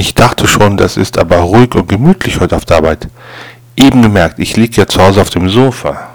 Ich dachte schon, das ist aber ruhig und gemütlich heute auf der Arbeit. Eben gemerkt, ich liege ja zu Hause auf dem Sofa.